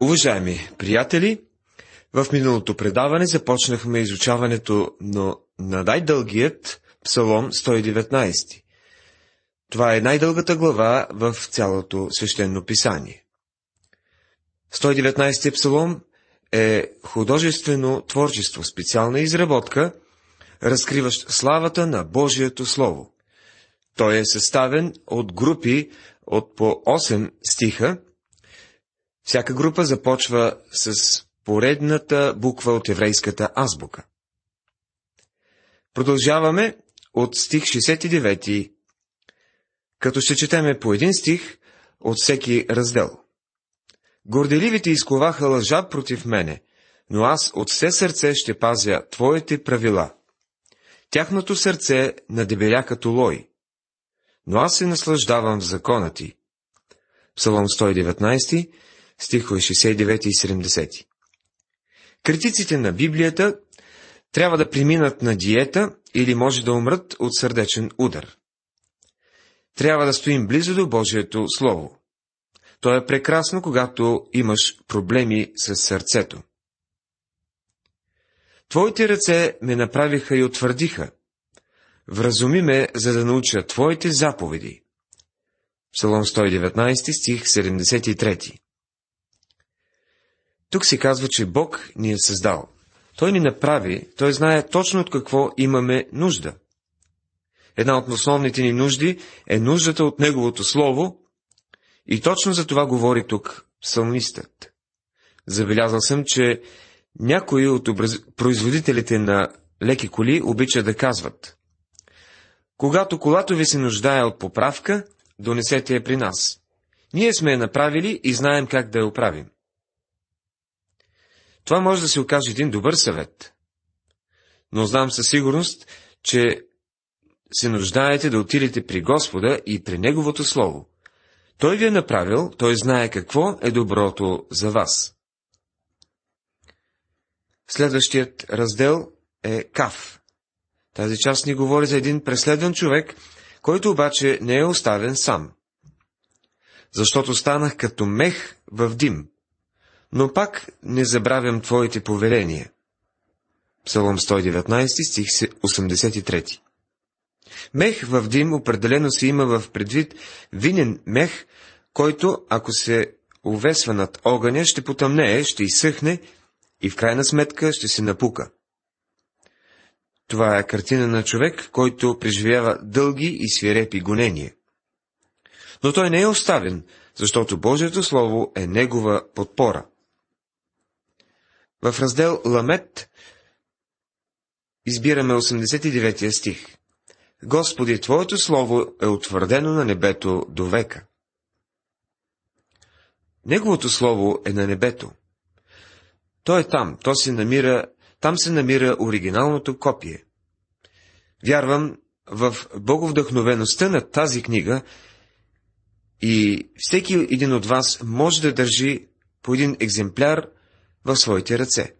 Уважаеми приятели, в миналото предаване започнахме изучаването на, на най-дългият Псалом 119. Това е най-дългата глава в цялото свещено писание. 119 псалом е художествено творчество, специална изработка, разкриващ славата на Божието Слово. Той е съставен от групи от по 8 стиха, всяка група започва с поредната буква от еврейската азбука. Продължаваме от стих 69, като ще четеме по един стих от всеки раздел. Горделивите изковаха лъжа против мене, но аз от все сърце ще пазя Твоите правила. Тяхното сърце надебеля като лой, но аз се наслаждавам в закона ти. Псалом 119, стихове 69 и 70. Критиците на Библията трябва да преминат на диета или може да умрат от сърдечен удар. Трябва да стоим близо до Божието Слово. То е прекрасно, когато имаш проблеми с сърцето. Твоите ръце ме направиха и утвърдиха. Вразуми ме, за да науча Твоите заповеди. Псалом 119, стих 73 тук се казва, че Бог ни е създал. Той ни направи, той знае точно от какво имаме нужда. Една от основните ни нужди е нуждата от Неговото Слово, и точно за това говори тук псалмистът. Забелязал съм, че някои от образ... производителите на леки коли обичат да казват Когато колато ви се нуждае от поправка, донесете я при нас. Ние сме я направили и знаем как да я оправим. Това може да се окаже един добър съвет. Но знам със сигурност, че се нуждаете да отидете при Господа и при Неговото Слово. Той ви е направил, той знае какво е доброто за вас. Следващият раздел е Кав. Тази част ни говори за един преследван човек, който обаче не е оставен сам. Защото станах като мех в дим но пак не забравям Твоите повеления. Псалом 119, стих 83. Мех в дим определено се има в предвид винен мех, който, ако се увесва над огъня, ще потъмнее, ще изсъхне и в крайна сметка ще се напука. Това е картина на човек, който преживява дълги и свирепи гонения. Но той не е оставен, защото Божието Слово е негова подпора. В раздел Ламет избираме 89 стих. Господи, Твоето Слово е утвърдено на небето до века. Неговото Слово е на небето. То е там, то се намира, там се намира оригиналното копие. Вярвам в боговдъхновеността на тази книга и всеки един от вас може да държи по един екземпляр в своите ръце.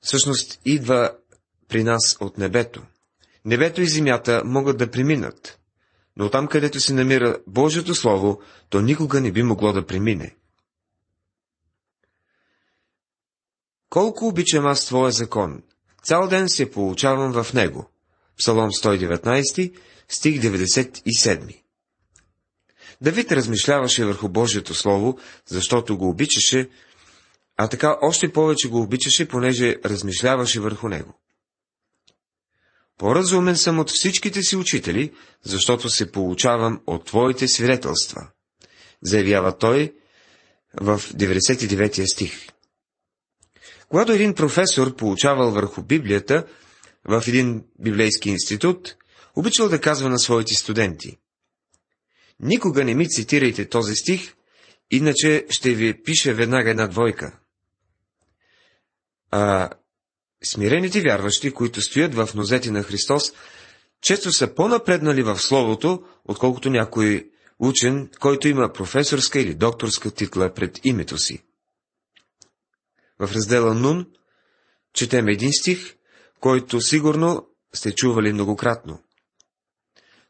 Всъщност идва при нас от небето. Небето и земята могат да преминат, но там, където се намира Божието Слово, то никога не би могло да премине. Колко обичам аз Твоя закон, цял ден се получавам в него. Псалом 119, стих 97. Давид размишляваше върху Божието Слово, защото го обичаше, а така още повече го обичаше, понеже размишляваше върху него. По-разумен съм от всичките си учители, защото се получавам от твоите свидетелства, заявява той в 99 стих. Когато един професор получавал върху Библията в един библейски институт, обичал да казва на своите студенти. Никога не ми цитирайте този стих, иначе ще ви пише веднага една двойка. А смирените вярващи, които стоят в нозете на Христос, често са по-напреднали в Словото, отколкото някой учен, който има професорска или докторска титла пред името си. В раздела Нун четем един стих, който сигурно сте чували многократно.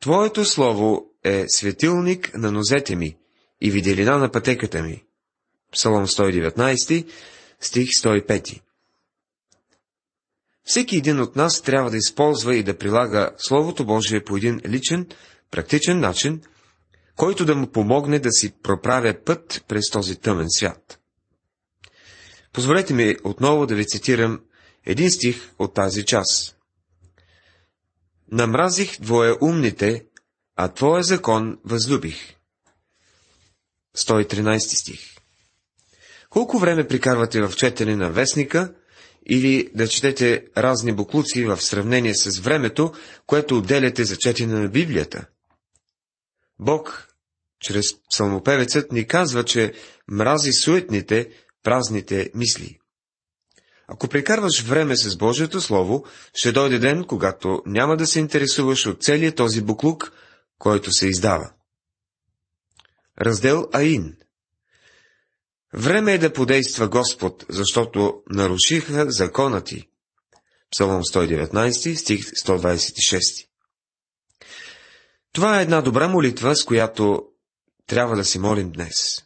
Твоето слово е светилник на нозете ми и виделина на пътеката ми. Псалом 119, стих 105. Всеки един от нас трябва да използва и да прилага Словото Божие по един личен, практичен начин, който да му помогне да си проправя път през този тъмен свят. Позволете ми отново да ви цитирам един стих от тази част. Намразих умните, а Твоя закон възлюбих. 113 стих. Колко време прикарвате в четене на вестника или да четете разни буклуци в сравнение с времето, което отделяте за четене на Библията? Бог, чрез псалмопевецът, ни казва, че мрази суетните, празните мисли. Ако прекарваш време с Божието Слово, ще дойде ден, когато няма да се интересуваш от целият този буклук, който се издава. Раздел Аин Време е да подейства Господ, защото нарушиха закона ти. Псалом 119, стих 126 Това е една добра молитва, с която трябва да си молим днес.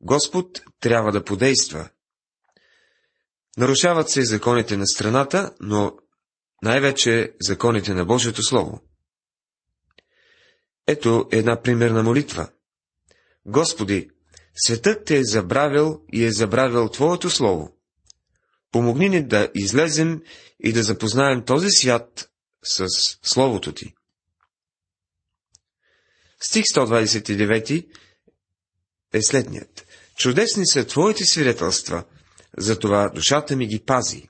Господ трябва да подейства. Нарушават се законите на страната, но най-вече законите на Божието Слово. Ето една примерна молитва. Господи, светът те е забравил и е забравил Твоето Слово. Помогни ни да излезем и да запознаем този свят с Словото Ти. Стих 129 е следният. Чудесни са Твоите свидетелства, затова душата ми ги пази.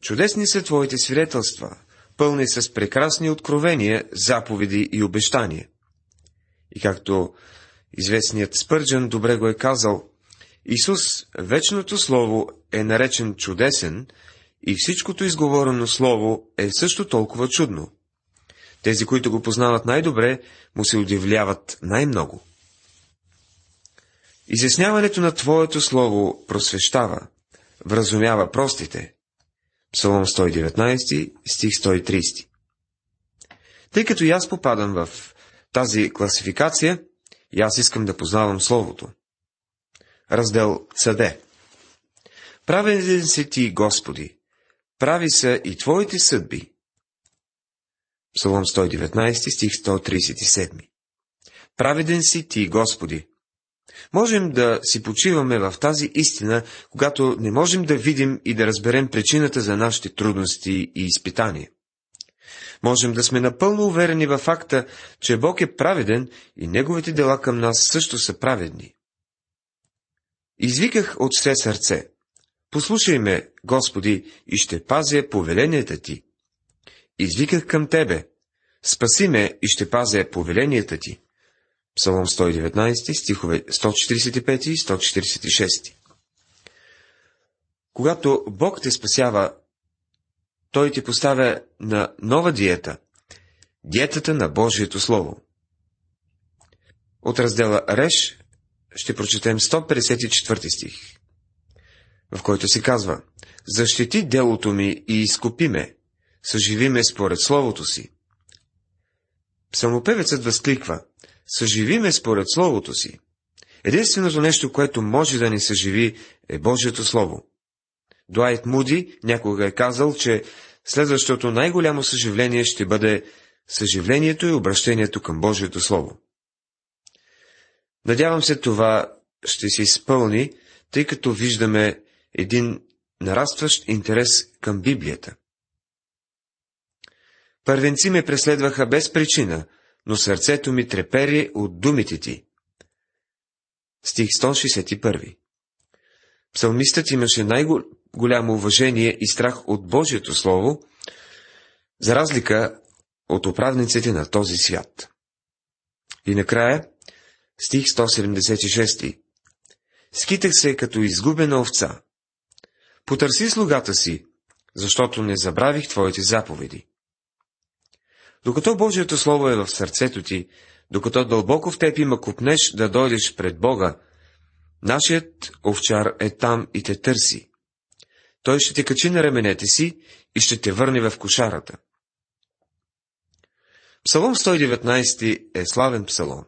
Чудесни са Твоите свидетелства, пълни с прекрасни откровения, заповеди и обещания. И както известният Спърджан добре го е казал, Исус, вечното Слово, е наречен чудесен и всичкото изговорено Слово е също толкова чудно. Тези, които го познават най-добре, му се удивляват най-много. Изясняването на Твоето Слово просвещава, вразумява простите. Псалом 119, стих 130. Тъй като и аз попадам в тази класификация, и аз искам да познавам Словото. Раздел Съде Праведен си ти, Господи, прави са и Твоите съдби. Псалом 119, стих 137 Праведен си ти, Господи. Можем да си почиваме в тази истина, когато не можем да видим и да разберем причината за нашите трудности и изпитания. Можем да сме напълно уверени във факта, че Бог е праведен и Неговите дела към нас също са праведни. Извиках от все сърце. Послушай ме, Господи, и ще пазя повеленията Ти. Извиках към Тебе. Спаси ме и ще пазя повеленията Ти. Псалом 119, стихове 145 и 146. Когато Бог те спасява, Той ти поставя на нова диета, диетата на Божието Слово. От раздела Реш ще прочетем 154 стих, в който се казва Защити делото ми и изкупи ме, съживи ме според Словото си. Псалмопевецът възкликва Съживи ме според Словото си. Единственото нещо, което може да ни съживи, е Божието Слово. Дуайт Муди някога е казал, че следващото най-голямо съживление ще бъде съживлението и обращението към Божието Слово. Надявам се това ще се изпълни, тъй като виждаме един нарастващ интерес към Библията. Първенци ме преследваха без причина, но сърцето ми трепери от думите ти. Стих 161 Псалмистът имаше най-голямо уважение и страх от Божието Слово, за разлика от управниците на този свят. И накрая, стих 176. Скитах се като изгубена овца. Потърси слугата си, защото не забравих Твоите заповеди. Докато Божието Слово е в сърцето ти, докато дълбоко в теб има купнеш да дойдеш пред Бога, нашият овчар е там и те търси. Той ще те качи на раменете си и ще те върне в кошарата. Псалом 119 е славен псалом.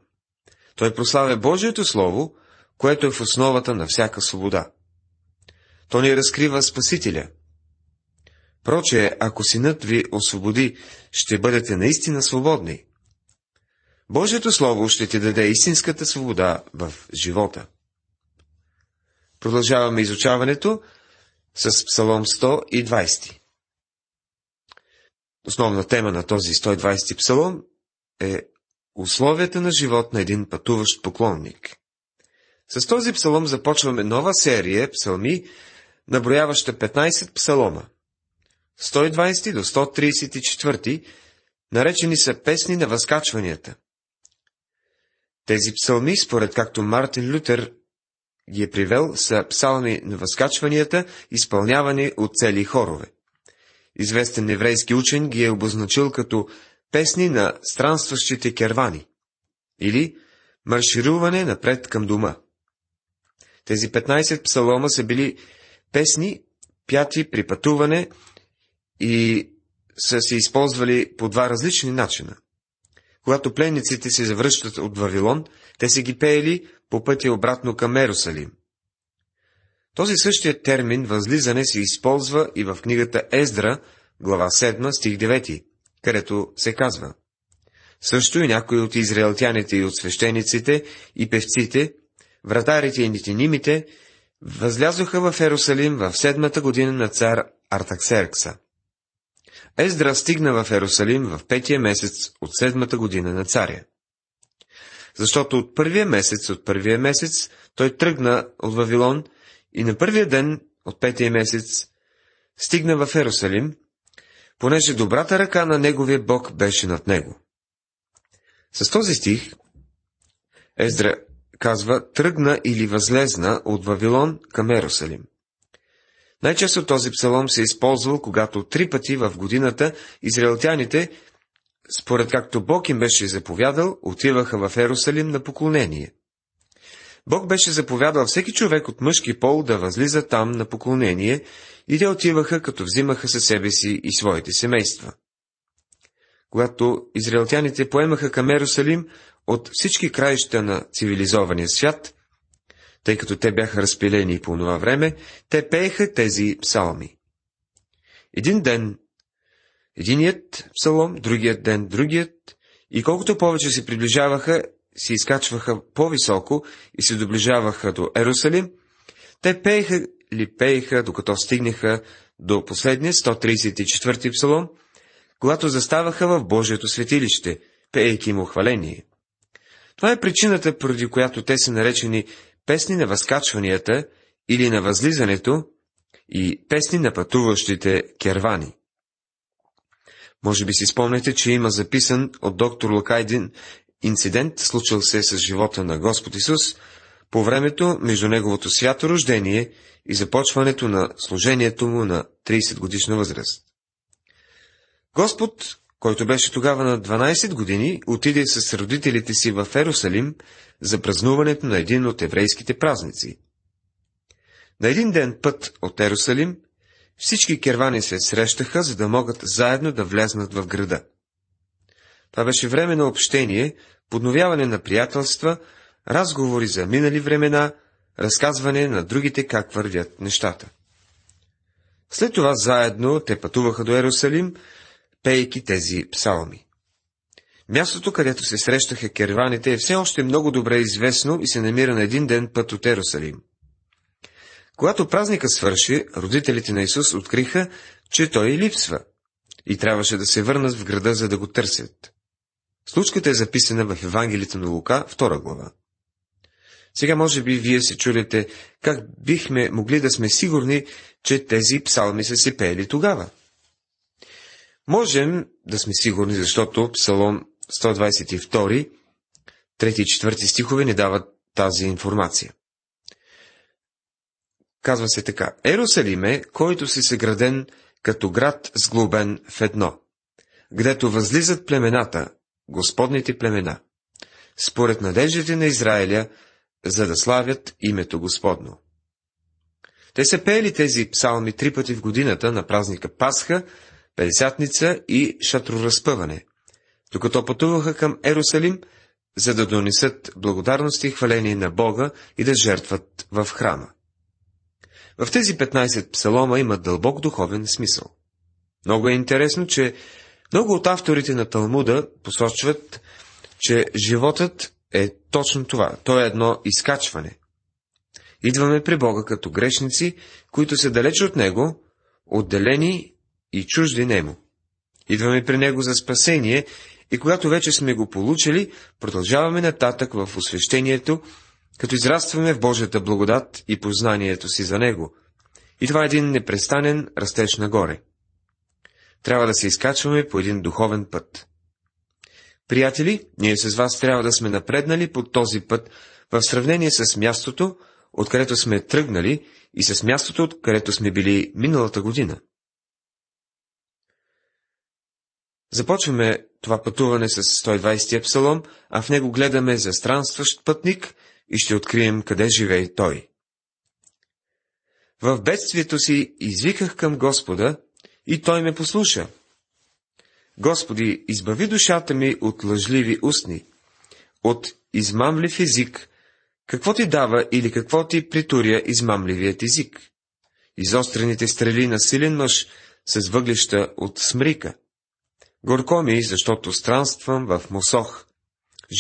Той прославя Божието Слово, което е в основата на всяка свобода. То ни разкрива Спасителя. Проче, ако синът ви освободи, ще бъдете наистина свободни. Божието Слово ще ти даде истинската свобода в живота. Продължаваме изучаването с Псалом 120. Основна тема на този 120 псалом е условията на живот на един пътуващ поклонник. С този псалом започваме нова серия псалми, наброяваща 15 псалома. 120 до 134, наречени са песни на възкачванията. Тези псалми, според както Мартин Лютер ги е привел, са псалми на възкачванията, изпълнявани от цели хорове. Известен еврейски учен ги е обозначил като песни на странстващите кервани или маршируване напред към дома. Тези 15 псалома са били песни, пяти при пътуване и са се използвали по два различни начина. Когато пленниците се завръщат от Вавилон, те са ги пеели по пътя обратно към Ерусалим. Този същия термин възлизане се използва и в книгата Ездра, глава 7, стих 9, където се казва Също и някои от израелтяните и от свещениците и певците, вратарите и нитинимите, възлязоха в Ерусалим в седмата година на цар Артаксеркса. Ездра стигна в Ерусалим в петия месец от седмата година на царя. Защото от първия месец, от първия месец, той тръгна от Вавилон и на първия ден от петия месец стигна в Ерусалим, понеже добрата ръка на неговия Бог беше над него. С този стих Ездра казва тръгна или възлезна от Вавилон към Ерусалим. Най-често този псалом се е използвал, когато три пъти в годината израелтяните, според както Бог им беше заповядал, отиваха в Ерусалим на поклонение. Бог беше заповядал всеки човек от мъжки пол да възлиза там на поклонение и те отиваха, като взимаха със себе си и своите семейства. Когато израелтяните поемаха към Ерусалим от всички краища на цивилизования свят, тъй като те бяха разпилени по това време, те пееха тези псалми. Един ден единият псалом, другият ден другият, и колкото повече се приближаваха, се изкачваха по-високо и се доближаваха до Ерусалим, те пееха ли пееха, докато стигнаха до последния 134 псалом, когато заставаха в Божието светилище, пеейки му хваление. Това е причината, поради която те са наречени песни на възкачванията или на възлизането и песни на пътуващите кервани. Може би си спомняте, че има записан от доктор Лакайдин инцидент, случил се с живота на Господ Исус, по времето между неговото свято рождение и започването на служението му на 30 годишна възраст. Господ, който беше тогава на 12 години, отиде с родителите си в Ерусалим за празнуването на един от еврейските празници. На един ден път от Ерусалим всички кервани се срещаха, за да могат заедно да влезнат в града. Това беше време на общение, подновяване на приятелства, разговори за минали времена, разказване на другите как вървят нещата. След това заедно те пътуваха до Ерусалим, пейки тези псалми. Мястото, където се срещаха керваните, е все още много добре известно и се намира на един ден път от Ерусалим. Когато празника свърши, родителите на Исус откриха, че той липсва и трябваше да се върнат в града, за да го търсят. Случката е записана в Евангелието на Лука, втора глава. Сега може би вие се чудите, как бихме могли да сме сигурни, че тези псалми са се пеели тогава. Можем да сме сигурни, защото Псалом 122, 3 и 4 стихове ни дават тази информация. Казва се така. Ерусалим е, който си съграден като град сглобен в едно, гдето възлизат племената, господните племена, според надеждите на Израиля, за да славят името Господно. Те са пеели тези псалми три пъти в годината на празника Пасха, Педесятница и Шатроразпъване. Докато пътуваха към Ерусалим, за да донесат благодарности и хваление на Бога и да жертват в храма. В тези 15 псалома има дълбок духовен смисъл. Много е интересно, че много от авторите на Талмуда посочват, че животът е точно това. То е едно изкачване. Идваме при Бога като грешници, които са далеч от Него, отделени и чужди Нему. Идваме при Него за спасение и когато вече сме го получили, продължаваме нататък в освещението, като израстваме в Божията благодат и познанието си за Него. И това е един непрестанен растеж нагоре. Трябва да се изкачваме по един духовен път. Приятели, ние с вас трябва да сме напреднали по този път в сравнение с мястото, откъдето сме тръгнали и с мястото, откъдето сме били миналата година. Започваме това пътуване с 120-я псалом, а в него гледаме за странстващ пътник и ще открием къде живее той. В бедствието си извиках към Господа и той ме послуша. Господи, избави душата ми от лъжливи устни, от измамлив език, какво ти дава или какво ти притуря измамливият език? Изострените стрели на силен мъж с въглища от смрика. Горко ми, защото странствам в Мосох,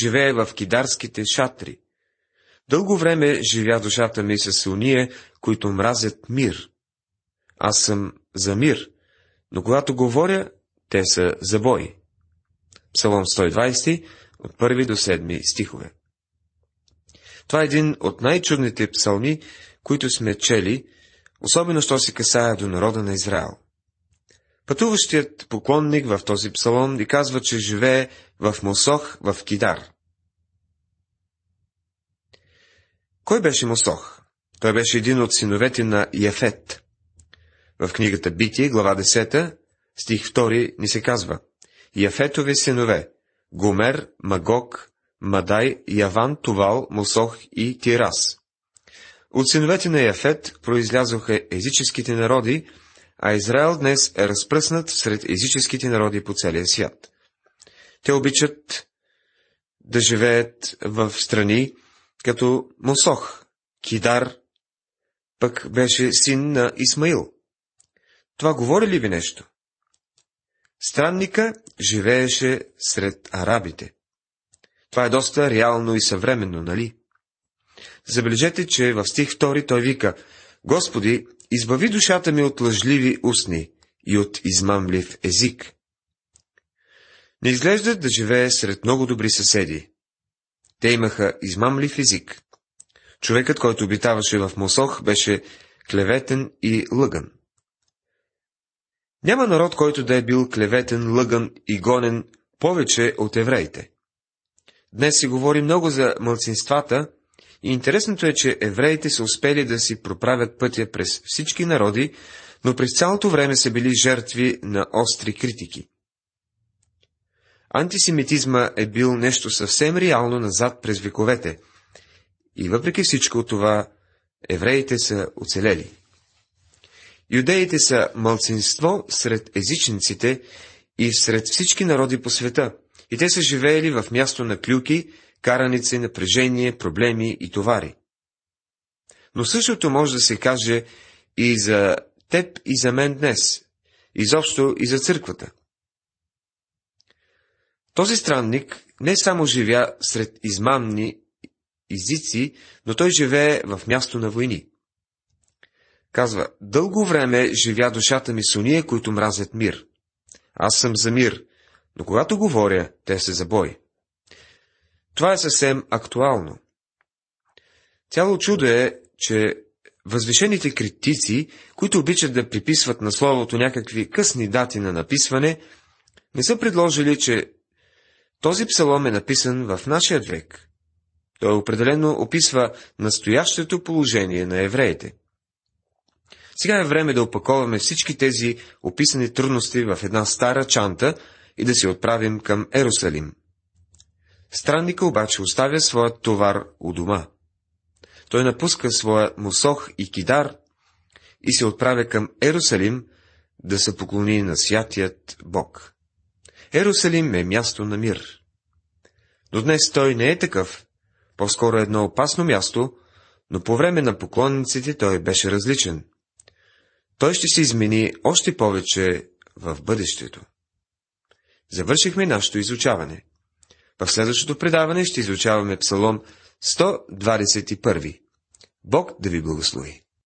живее в кидарските шатри. Дълго време живя душата ми с уния, които мразят мир. Аз съм за мир, но когато говоря, те са за бой. Псалом 120, от първи до седми стихове. Това е един от най-чудните псалми, които сме чели, особено що се касае до народа на Израел. Пътуващият поклонник в този псалом ни казва, че живее в Мосох, в Кидар. Кой беше Мосох? Той беше един от синовете на Яфет. В книгата Битие, глава 10, стих 2 ни се казва Яфетови синове – Гомер, Магок, Мадай, Яван, Тувал, Мосох и Тирас. От синовете на Яфет произлязоха езическите народи, а Израел днес е разпръснат сред езическите народи по целия свят. Те обичат да живеят в страни, като Мосох, Кидар, пък беше син на Исмаил. Това говори ли ви нещо? Странника живееше сред арабите. Това е доста реално и съвременно, нали? Забележете, че в стих 2 той вика, Господи, избави душата ми от лъжливи устни и от измамлив език. Не изглежда да живее сред много добри съседи. Те имаха измамлив език. Човекът, който обитаваше в Мосох, беше клеветен и лъган. Няма народ, който да е бил клеветен, лъган и гонен повече от евреите. Днес се говори много за мълцинствата и интересното е, че евреите са успели да си проправят пътя през всички народи, но през цялото време са били жертви на остри критики. Антисемитизма е бил нещо съвсем реално назад през вековете. И въпреки всичко това, евреите са оцелели. Юдеите са мълцинство сред езичниците и сред всички народи по света, и те са живеели в място на клюки, караници, напрежение, проблеми и товари. Но същото може да се каже и за теб и за мен днес, изобщо и за църквата. Този странник не само живя сред измамни езици, но той живее в място на войни. Казва, дълго време живя душата ми с уния, които мразят мир. Аз съм за мир, но когато говоря, те се за бой. Това е съвсем актуално. Цяло чудо е, че възвишените критици, които обичат да приписват на словото някакви късни дати на написване, не са предложили, че този псалом е написан в нашия век. Той определено описва настоящето положение на евреите. Сега е време да опаковаме всички тези описани трудности в една стара чанта и да се отправим към Ерусалим. Странника обаче оставя своят товар у дома. Той напуска своя Мусох и Кидар и се отправя към Ерусалим да се поклони на святият Бог. Ерусалим е място на мир. Но днес той не е такъв, по-скоро едно опасно място, но по време на поклонниците той беше различен. Той ще се измени още повече в бъдещето. Завършихме нашето изучаване. В следващото предаване ще изучаваме Псалом 121. Бог да ви благослови!